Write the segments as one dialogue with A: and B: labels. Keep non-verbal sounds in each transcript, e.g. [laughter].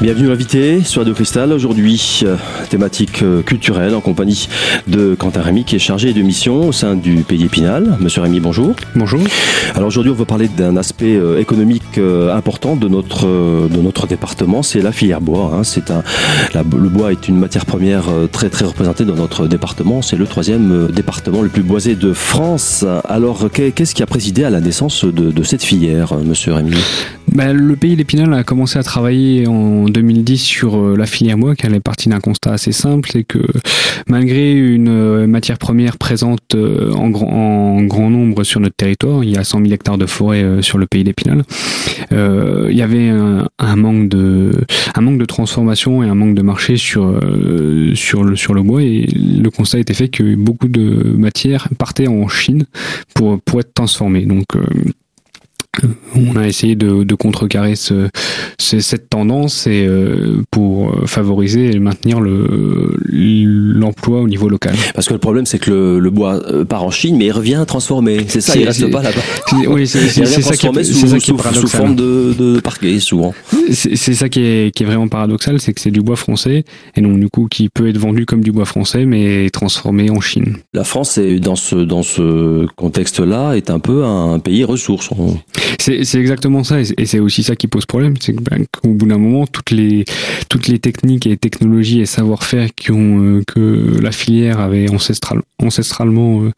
A: Bienvenue l'invité sur Radio Cristal. Aujourd'hui, euh, thématique euh, culturelle en compagnie de Quentin Rémy qui est chargé de mission au sein du Pays Épinal. Monsieur Rémy, bonjour.
B: Bonjour.
A: Alors aujourd'hui, on va parler d'un aspect euh, économique important de notre, de notre département, c'est la filière bois. hein. C'est un, la- le bois est une matière première très très représentée dans notre département. C'est le troisième département le plus boisé de France. Alors qu'est- qu'est-ce qui a présidé à la naissance de, de cette filière, Monsieur Rémy?
B: Bah, le pays d'Épinal a commencé à travailler en 2010 sur euh, la filière bois, elle est partie d'un constat assez simple, c'est que malgré une euh, matière première présente euh, en, grand, en grand nombre sur notre territoire, il y a 100 000 hectares de forêt sur le pays d'Épinal, il y avait un, manque de un manque de transformation et un manque de marché sur sur le sur le bois et le constat était fait que beaucoup de matières partaient en Chine pour pour être transformées. Donc on a essayé de, de contrecarrer ce, ce- cette tendance et euh, pour favoriser et maintenir le l'emploi au niveau local.
A: Parce que le problème, c'est que le, le bois euh, part en Chine, mais il revient transformé. C'est ça, il reste pas là-bas.
B: C'est- Oui, c'est ça qui est,
A: sous,
B: ça qui est
A: sous forme de, de parquet, souvent.
B: C'est c'est ça qui est, qui est vraiment paradoxal, c'est que c'est du bois français et donc du coup qui peut être vendu comme du bois français mais transformé en Chine.
A: La France, est, dans ce, dans ce contexte-là, est un peu un pays ressource. On-
B: C'est exactement ça, et c'est- aussi ça qui pose problème, c'est ben, qu'au bout d'un moment, toutes les toutes les techniques et technologies et savoir-faire qui ont euh, que la filière avait ancestral, ancestralement euh,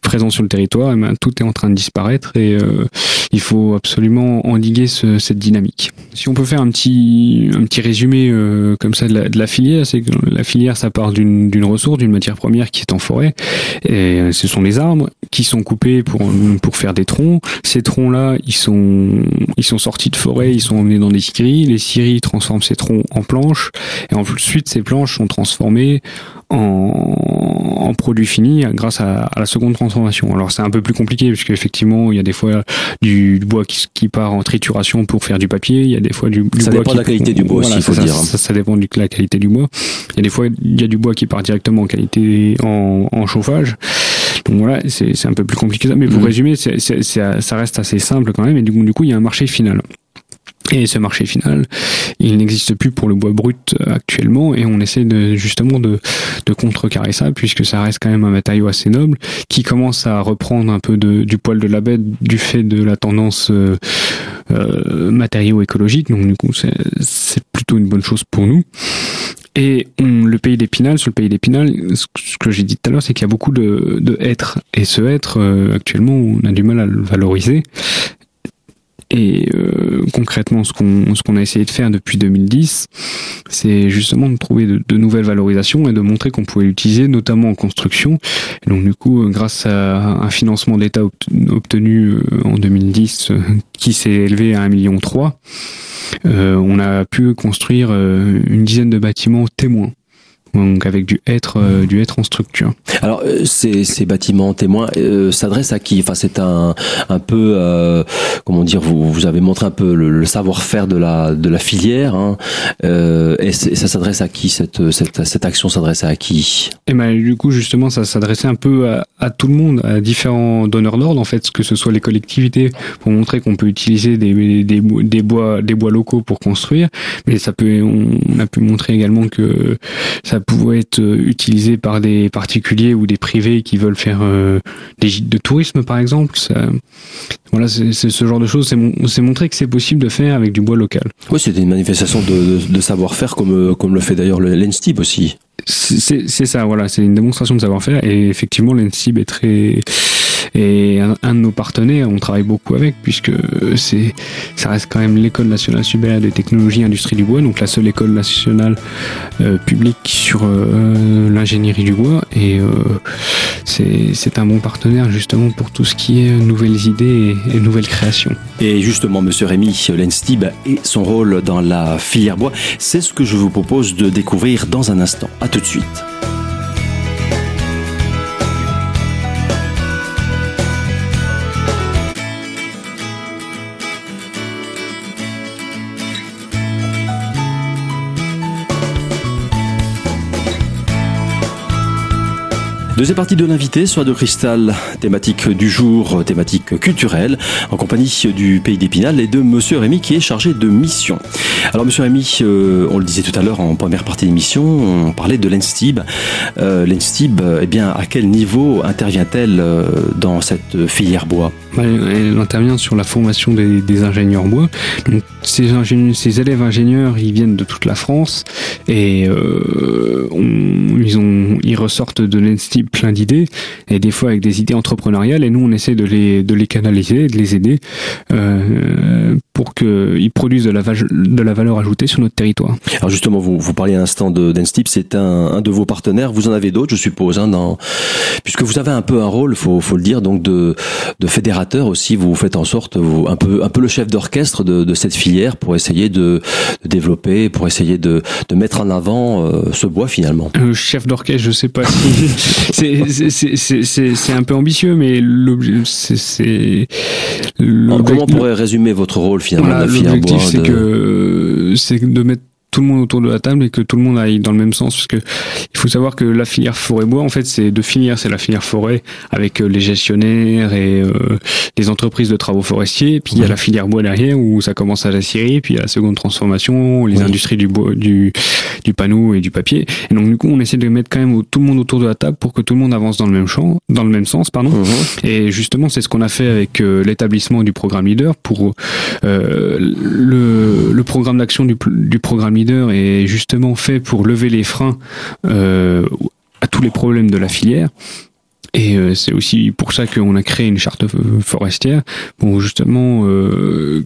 B: présent sur le territoire, et ben, tout est en train de disparaître et euh, il faut absolument endiguer ce- cette dynamique. Si on peut faire un petit un petit résumé euh, comme ça de la, de la filière, c'est que la filière ça part d'une ressource, d'une matière première qui est en forêt, et euh, ce sont les arbres qui sont coupés pour pour faire des troncs. Ces troncs-là, sont, ils sont sortis de forêt, ils sont emmenés dans des scieries. Les scieries transforment ces troncs en planches. Et ensuite, ces planches sont transformées en, en produits finis grâce à, à la seconde transformation. Alors, c'est un peu plus compliqué puisque effectivement, il y a des fois du, du bois qui, qui part en trituration pour faire du papier. Il y a des fois du, du
A: Ça
B: bois
A: dépend
B: qui-
A: de la qualité du bois aussi,
B: Voilà,
A: il faut
B: ça,
A: dire, hein.
B: Ça, ça dépend de la qualité du bois. Il y a des fois, il y a du bois qui part directement en qualité, en, en chauffage. Donc voilà, c'est c'est un peu plus compliqué que ça. Mais pour
A: Mhm.
B: résumer, c'est c'est- c'est- ça reste assez simple quand même. Et du coup, du coup, il y a un marché final. Et ce marché final, il n'existe plus pour le bois brut euh, actuellement, et on essaie de justement de, de contrecarrer ça, puisque ça reste quand même un matériau assez noble, qui commence à reprendre un peu de, du poil de la bête du fait de la tendance euh, euh, matériaux écologiques. Donc du coup, c'est c'est plutôt une bonne chose pour nous. Et on- le pays d'Épinal, sur le pays d'Épinal, ce que j'ai dit tout à l'heure, c'est qu'il y a beaucoup de, de être. Et ce être, euh, actuellement, on a du mal à le valoriser. Et euh, concrètement, ce qu'on ce qu'on a essayé de faire depuis 2010, c'est justement de trouver de, de nouvelles valorisations et de montrer qu'on pouvait l'utiliser, notamment en construction. Et donc du coup, euh, grâce à un financement d'État obt- obtenu euh, en 2010, euh, qui s'est élevé à 1,3 million, euh, on a pu construire une dizaine de bâtiments témoins. Donc avec du être, euh, du être en structure.
A: Alors, euh, ces, ces bâtiments témoins euh, s'adressent à qui? Enfin, c'est un, un peu, euh, comment dire, vous, vous avez montré un peu le, le savoir-faire de la, de la filière. Hein, euh, et, c'est- ça s'adresse à qui cette, cette, cette action s'adresse à qui?
B: Et ben du coup justement ça s'adressait un peu à, à tout le monde, à différents donneurs d'ordre en fait, que ce soit les collectivités pour montrer qu'on peut utiliser des, des, des bois des bois locaux pour construire, mais ça peut on, on a pu montrer également que ça pouvait être euh, utilisé par des particuliers ou des privés qui veulent faire euh, des gîtes de tourisme par exemple. Ça, voilà c'est ce genre de choses. C'est mon- montrer que c'est possible de faire avec du bois local.
A: Oui, c'était une manifestation de, de, de savoir-faire comme, euh, comme le fait d'ailleurs le l'ENSTIB aussi.
B: C'est- ça, voilà, c'est une démonstration de savoir-faire et effectivement l'ENSIB est très et un, de nos partenaires, on travaille beaucoup avec puisque c'est ça reste quand même l'école nationale supérieure des technologies industrie du bois, donc la seule école nationale euh, publique sur euh, l'ingénierie du bois et euh, c'est un bon partenaire justement pour tout ce qui est nouvelles idées et, et nouvelles créations.
A: Et justement, Monsieur Rémy, l'ENSTIB et son rôle dans la filière bois, c'est ce que je vous propose de découvrir dans un instant. À tout de suite. Deuxième partie de l'invité, soit de cristal, thématique du jour, thématique culturelle, en compagnie du Pays d'Épinal et de Monsieur Rémy qui est chargé de mission. Alors Monsieur Rémy, euh, on le disait tout à l'heure en première partie d'émission, on parlait de l'ENSTIB. Euh, L'ENSTIB, eh bien, à quel niveau intervient-elle euh, dans cette filière bois?
B: Elle intervient sur la formation des, ingénieurs bois. Donc, ces, ces, élèves ingénieurs, ils viennent de toute la France et ils, ont, ils ressortent de l'ENSTIB plein d'idées et des fois avec des idées entrepreneuriales et nous on essaie de les de les canaliser, de les aider euh, pour qu'ils produisent de la, de la valeur ajoutée sur notre territoire.
A: Alors justement, vous, vous parliez un instant de d'Enstip, c'est un, un de vos partenaires. Vous en avez d'autres, je suppose, hein, dans, puisque vous avez un peu un rôle, faut, faut le dire, donc de, de fédérateur aussi. Vous faites en sorte, vous, un peu, un peu le chef d'orchestre de, de cette filière pour essayer de, de développer, pour essayer de, de mettre en avant euh, ce bois finalement.
B: Euh, chef d'orchestre, je sais pas si [laughs] c'est un peu ambitieux, mais c'est.
A: Comment on pourrait résumer votre rôle finalement
B: L'objectif, c'est que c'est de mettre tout le monde autour de la table et que tout le monde aille dans le même sens parce que il faut savoir que la filière forêt bois en fait c'est deux filières. C'est la filière forêt avec euh, les gestionnaires et euh, les entreprises de travaux forestiers. Puis il y a la filière bois derrière où ça commence à la scierie puis la seconde transformation les industries du bois du du panneau et du papier. Et donc du coup on essaie de mettre quand même tout le monde autour de la table pour que tout le monde avance dans le même champ dans le même sens pardon. Mhm. et justement c'est ce qu'on a fait avec euh, l'établissement du programme leader pour le, le programme d'action du, du programme leader est justement fait pour lever les freins euh, à tous les problèmes de la filière. Et euh, c'est aussi pour ça qu'on a créé une charte forestière pour justement euh,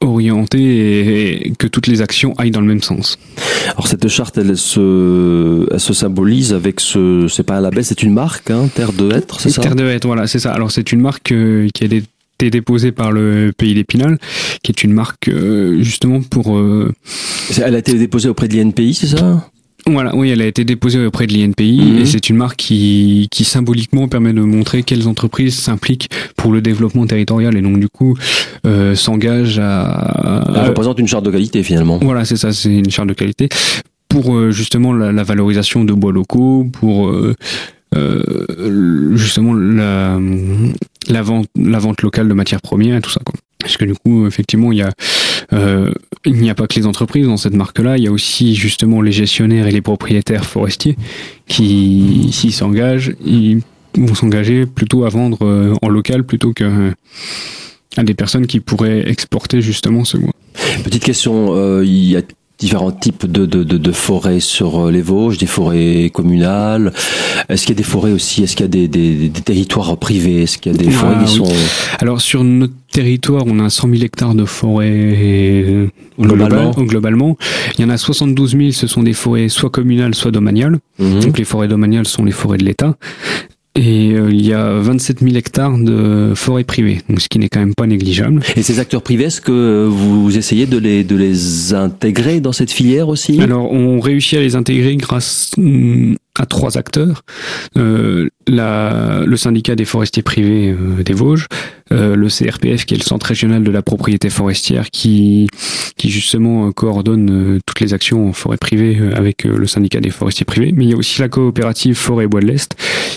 B: orienter et, que toutes les actions aillent dans le même sens.
A: Alors cette charte, elle se, elle se symbolise avec ce, c'est pas un label, c'est une marque, hein, Terre de Hêtre, c'est ça?
B: Terre de Hêtre, voilà, c'est ça. Alors c'est une marque qui a des été déposée par le Pays d'Épinal, qui est une marque euh, justement pour. Euh,
A: elle a été déposée auprès de l'INPI, c'est ça?
B: Voilà, oui, elle a été déposée auprès de l'INPI mhm. et c'est une marque qui, qui symboliquement permet de montrer quelles entreprises s'impliquent pour le développement territorial et donc du coup euh, s'engagent à.
A: Elle représente une charte de qualité finalement.
B: Voilà, c'est ça, c'est une charte de qualité pour justement la, la, valorisation de bois locaux, pour euh, justement la, la, vente, la vente locale de matières premières et tout ça. Quoi. Parce que du coup, effectivement, il y a, euh, il n'y a pas que les entreprises dans cette marque-là, il y a aussi justement les gestionnaires et les propriétaires forestiers qui, s'ils s'engagent, ils vont s'engager plutôt à vendre euh, en local plutôt que à des personnes qui pourraient exporter justement ce bois.
A: Petite question, il y a différents types de, de, de, de, forêts sur euh, les Vosges, des forêts communales. Est-ce qu'il y a des forêts aussi? Est-ce qu'il y a des, des, des, territoires privés? Est-ce qu'il y a des forêts qui sont...
B: Alors sur notre territoire, on a 100 000 hectares de forêts euh, globalement. globalement. Il y en a 72 000, ce sont des forêts soit communales, soit domaniales. Mhm. Donc les forêts domaniales sont les forêts de l'État. Et euh, il y a 27 000 hectares de forêts privées, donc ce qui n'est quand même pas négligeable.
A: Et ces acteurs privés, est-ce que vous essayez de les, de les intégrer dans cette filière aussi?
B: Alors, on réussit à les intégrer grâce mm, à trois acteurs. Euh, le syndicat des forestiers privés euh, des Vosges, euh, le CRPF qui est le centre régional de la propriété forestière qui, qui justement coordonne toutes les actions en forêt privée avec le syndicat des forestiers privés. Mais il y a aussi la coopérative Forêt Bois de l'Est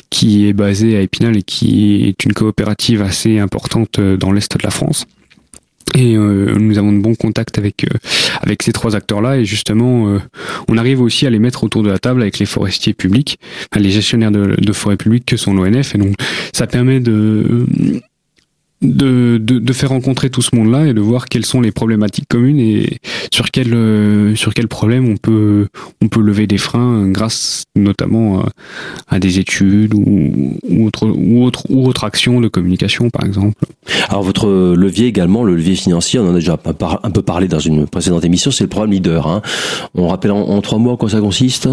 B: qui est basée à Épinal et qui est une coopérative assez importante dans l'Est de la France. Et euh, nous avons de bons contacts avec euh, avec ces trois acteurs-là. Et justement euh, on arrive aussi à les mettre autour de la table avec les forestiers publics, les gestionnaires de, de forêts publiques que sont l'ONF et donc ça permet de de, de, de, faire rencontrer tout ce monde-là et de voir quelles sont les problématiques communes et sur quel euh, sur quel problème on peut on peut lever des freins grâce notamment à, des études ou, ou autre ou autre ou autre action de communication par exemple.
A: Alors votre levier également, le levier financier, on en a déjà un peu parlé dans une précédente émission, c'est le programme Leader. Hein. On rappelle en, en, trois mots quoi ça consiste?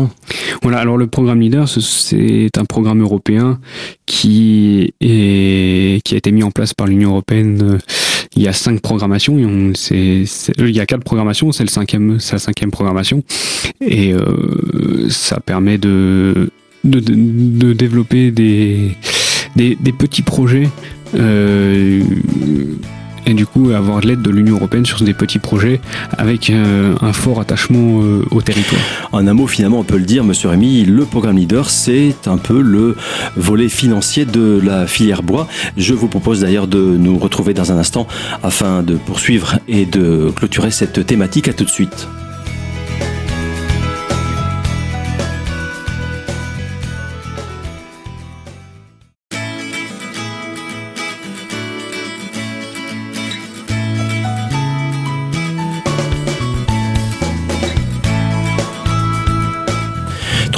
B: Voilà, alors le programme Leader, c'est un programme européen qui est qui a été mis en place par l'Union européenne. Euh, il y a cinq programmations, c'est, il y a quatre programmations, c'est le cinquième, sa cinquième programmation, et euh, ça permet de, de, développer des, des, petits projets euh, et du coup avoir de l'aide de l'Union européenne sur des petits projets avec un fort attachement au territoire.
A: En un mot, finalement, on peut le dire, Monsieur Rémy, le programme Leader, c'est un peu le volet financier de la filière bois. Je vous propose d'ailleurs de nous retrouver dans un instant afin de poursuivre et de clôturer cette thématique. À tout de suite.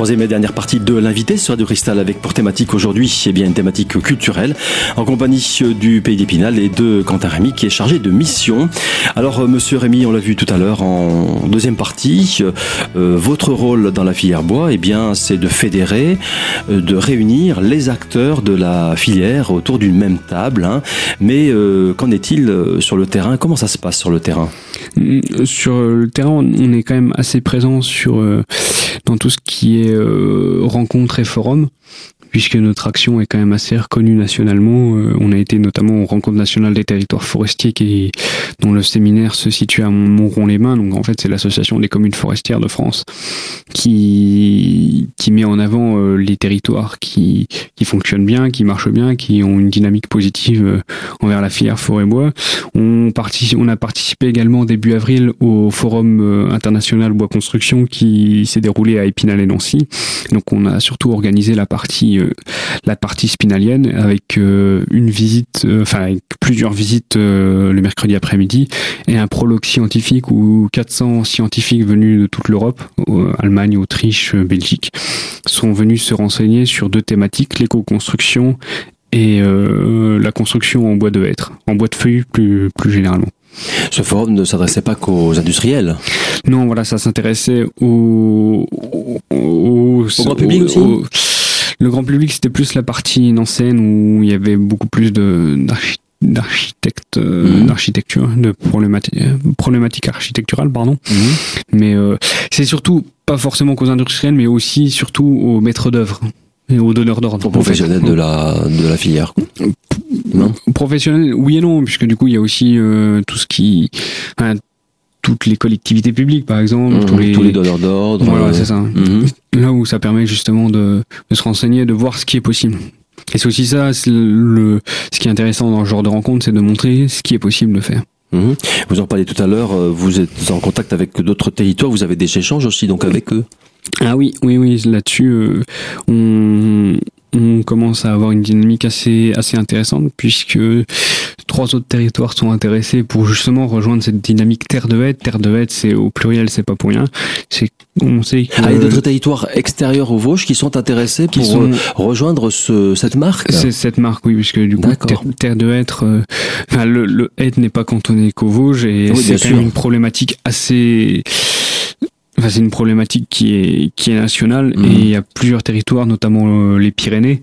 A: Troisième et dernière partie de l'invité sur du Cristal avec pour thématique aujourd'hui eh bien une thématique culturelle en compagnie du Pays d'Épinal et de Quentin Rémy qui est chargé de mission. Alors euh, Monsieur Rémy, on l'a vu tout à l'heure en deuxième partie, euh, votre rôle dans la filière bois, eh bien c'est de fédérer, euh, de réunir les acteurs de la filière autour d'une même table. Hein. Mais qu'en est-il sur le terrain? Comment ça se passe sur le terrain?
B: Sur le terrain, on est quand même assez présent sur dans tout ce qui est euh, rencontres et forums puisque notre action est quand même assez reconnue nationalement. Euh, on a été notamment aux rencontres nationales des territoires forestiers qui, dont le séminaire se situe à Montron-les-Mains. Donc en fait, c'est l'association des communes forestières de France qui, qui met en avant euh, les territoires qui, qui fonctionnent bien, qui marchent bien, qui ont une dynamique positive euh, envers la filière forêt-bois. On, on a participé également début avril au forum international bois construction qui s'est déroulé à Épinal et Nancy. Donc on a surtout organisé la partie euh, la partie spinalienne avec euh, une visite, euh, enfin avec plusieurs visites le mercredi après-midi et un prologue scientifique où 400 scientifiques venus de toute l'Europe, Allemagne, Autriche, Belgique, sont venus se renseigner sur deux thématiques, l'éco-construction et la construction en bois de hêtre, en bois de feuilles plus, plus généralement.
A: Ce forum ne s'adressait pas qu'aux industriels.
B: Non, voilà, ça s'intéressait aux, au
A: grand public aussi.
B: Le grand public, c'était plus la partie en scène où il y avait beaucoup plus de d'architectes euh, mhm. d'architecture de problématiques problématiques architecturales pardon mhm. mais euh, c'est surtout pas forcément qu'aux industriels mais aussi surtout aux maîtres d'œuvre et aux donneurs d'ordre
A: aux professionnels de la de la filière
B: non? professionnels oui et non puisque du coup il y a aussi euh, tout ce qui toutes les collectivités publiques, par exemple,
A: mmh, tous, les, tous les donneurs d'ordre.
B: Voilà, c'est ça. Mmh. Là où ça permet justement de, de, se renseigner, de voir ce qui est possible. Et c'est aussi ça, le, ce qui est intéressant dans ce genre de rencontre, c'est de montrer ce qui est possible de faire.
A: Mmh. Vous en parliez tout à l'heure, euh, vous êtes en contact avec d'autres territoires, vous avez des échanges aussi donc avec eux
B: Ah oui, oui, oui, là-dessus, euh, on, on commence à avoir une dynamique assez assez intéressante puisque trois autres territoires sont intéressés pour justement rejoindre cette dynamique terre de haie. Terre de haie, c'est au pluriel, c'est pas pour rien. C'est on sait que
A: ah, il y a d'autres territoires extérieurs aux Vosges qui sont intéressés pour euh, rejoindre ce, cette marque.
B: C'est cette marque, oui, puisque du coup terre, de hêtre, euh, enfin le, le n'est pas cantonné qu'aux Vosges et c'est une problématique assez c'est une problématique qui est qui est nationale et mhm. il y a plusieurs territoires, notamment euh, les Pyrénées,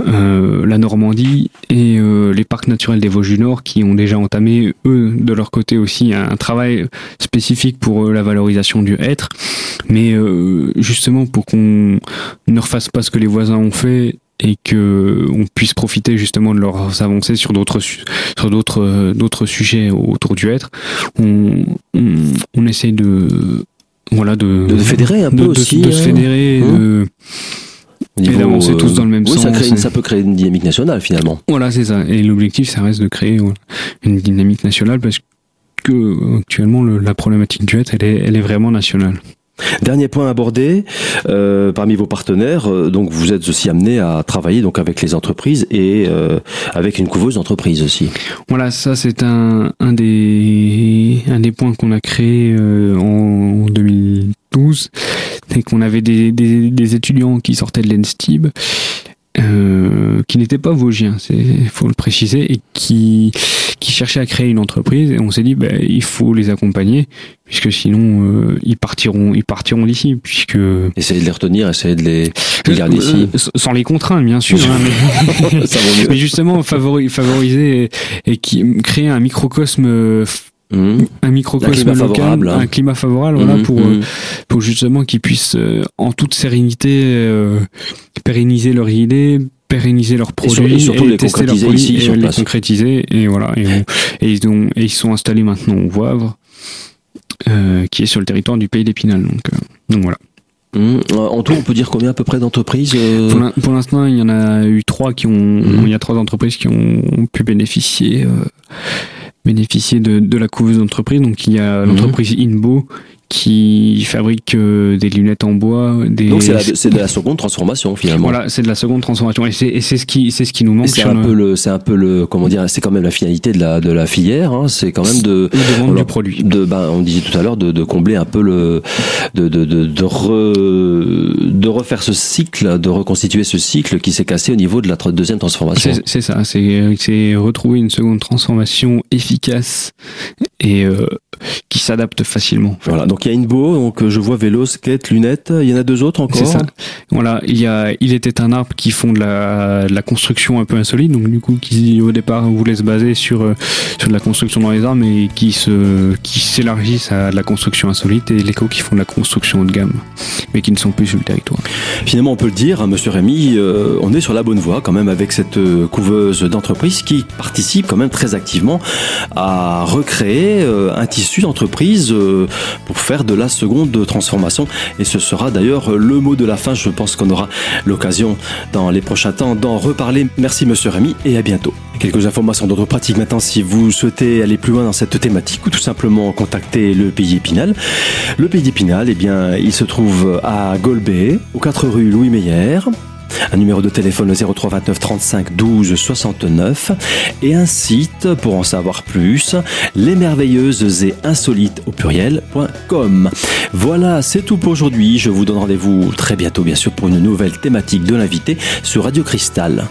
B: euh, la Normandie et euh, les parcs naturels des Vosges du Nord, qui ont déjà entamé eux de leur côté aussi un, travail spécifique pour la valorisation du être. Mais justement pour qu'on ne refasse pas ce que les voisins ont fait et que on puisse profiter justement de leurs avancées sur d'autres sur d'autres d'autres sujets autour du être on, on, on essaye de voilà de,
A: de fédérer un peu aussi
B: de, se fédérer hein. de et d'avancer tous dans le même
A: oui,
B: sens.
A: Ça, crée ça peut créer une dynamique nationale finalement.
B: Voilà, c'est ça. Et l'objectif, ça reste de créer une dynamique nationale parce que actuellement, le, la problématique du être, elle est, elle est vraiment nationale.
A: Dernier point abordé euh, parmi vos partenaires, euh, donc vous êtes aussi amené à travailler donc avec les entreprises et euh, avec une couveuse d'entreprise aussi.
B: Voilà, ça c'est un, un des un des points qu'on a créé euh, en 2012, c'est qu'on avait des, des, des, étudiants qui sortaient de l'ENSTIB euh, qui n'étaient pas vosgiens, il faut le préciser, et qui, qui cherchaient à créer une entreprise. Et on s'est dit, ben, il faut les accompagner, puisque sinon euh, ils partiront, ils partiront d'ici, puisque
A: essayer de les retenir, essayer de les, garder ici,
B: euh, sans les contraindre, bien sûr. Hein, mais, [laughs] [laughs] mais, justement, favoriser et, qui créer un microcosme Mmh. un microcosme un local, hein. un climat favorable, voilà, mmh, pour mmh. pour justement qu'ils puissent en toute sérénité pérenniser leur idée, pérenniser leurs produits
A: et, surtout les
B: tester leurs produits
A: ici,
B: et
A: sur
B: les
A: place.
B: concrétiser et voilà et, on- et ils ont et ils sont installés maintenant au Wavre euh, qui est sur le territoire du pays d'Épinal donc euh, donc voilà
A: En tout, on peut dire combien à peu près d'entreprises euh,
B: pour l'in- pour l'instant il y en a eu trois qui ont il y a trois entreprises qui ont pu bénéficier euh, bénéficier de, de la couveuse d'entreprise donc il y a
A: Mhm.
B: l'entreprise Inbo qui fabrique euh, des lunettes en bois des
A: Donc c'est de la seconde transformation finalement.
B: voilà c'est de la seconde transformation et c'est ce qui c'est ce qui nous manque
A: C'est un
B: le-
A: peu le, c'est un peu le, comment dire, c'est quand même la finalité de la de la filière. hein, c'est quand même de
B: de vendre du produit
A: de ben on disait tout à l'heure de, de combler un peu le de de de de, re- de refaire ce cycle de reconstituer ce cycle qui s'est cassé au niveau de la deuxième transformation
B: C'est c'est ça, c'est c'est retrouver une seconde transformation efficace et euh, qui s'adapte facilement.
A: voilà donc il y a Inbo donc euh, je vois vélo skate lunettes il y en a deux autres encore
B: C'est ça. Voilà, il y a, il était un arbre qui font de la, de la construction un peu insolite, donc du coup qui au départ voulait se baser sur euh, sur de la construction dans les arbres, et qui se qui s'élargissent à de la construction insolite et l'éco qui font de la construction haut de gamme, mais qui ne sont plus sur le territoire.
A: Finalement, on peut le dire, hein, Monsieur Rémy, euh, on est sur la bonne voie quand même avec cette couveuse d'entreprise qui participe quand même très activement à recréer euh, un tissu d'entreprise euh, pour faire de la seconde transformation. Et ce sera d'ailleurs le mot de la fin. Je pense qu'on aura l'occasion dans les prochains temps d'en reparler. Merci Monsieur Rémy et à bientôt. Quelques informations d'autres pratiques maintenant si vous souhaitez aller plus loin dans cette thématique ou tout simplement contacter le pays Épinal. Le pays d'Épinal, eh bien, il se trouve à Golbet, aux 4 rue Louis Meyer. Un numéro de téléphone le 03 29 35 12 69 et un site pour en savoir plus, les merveilleuses et insolites au pluriel.com. Voilà, c'est tout pour aujourd'hui. Je vous donne rendez-vous très bientôt, bien sûr, pour une nouvelle thématique de l'invité sur Radio Cristal.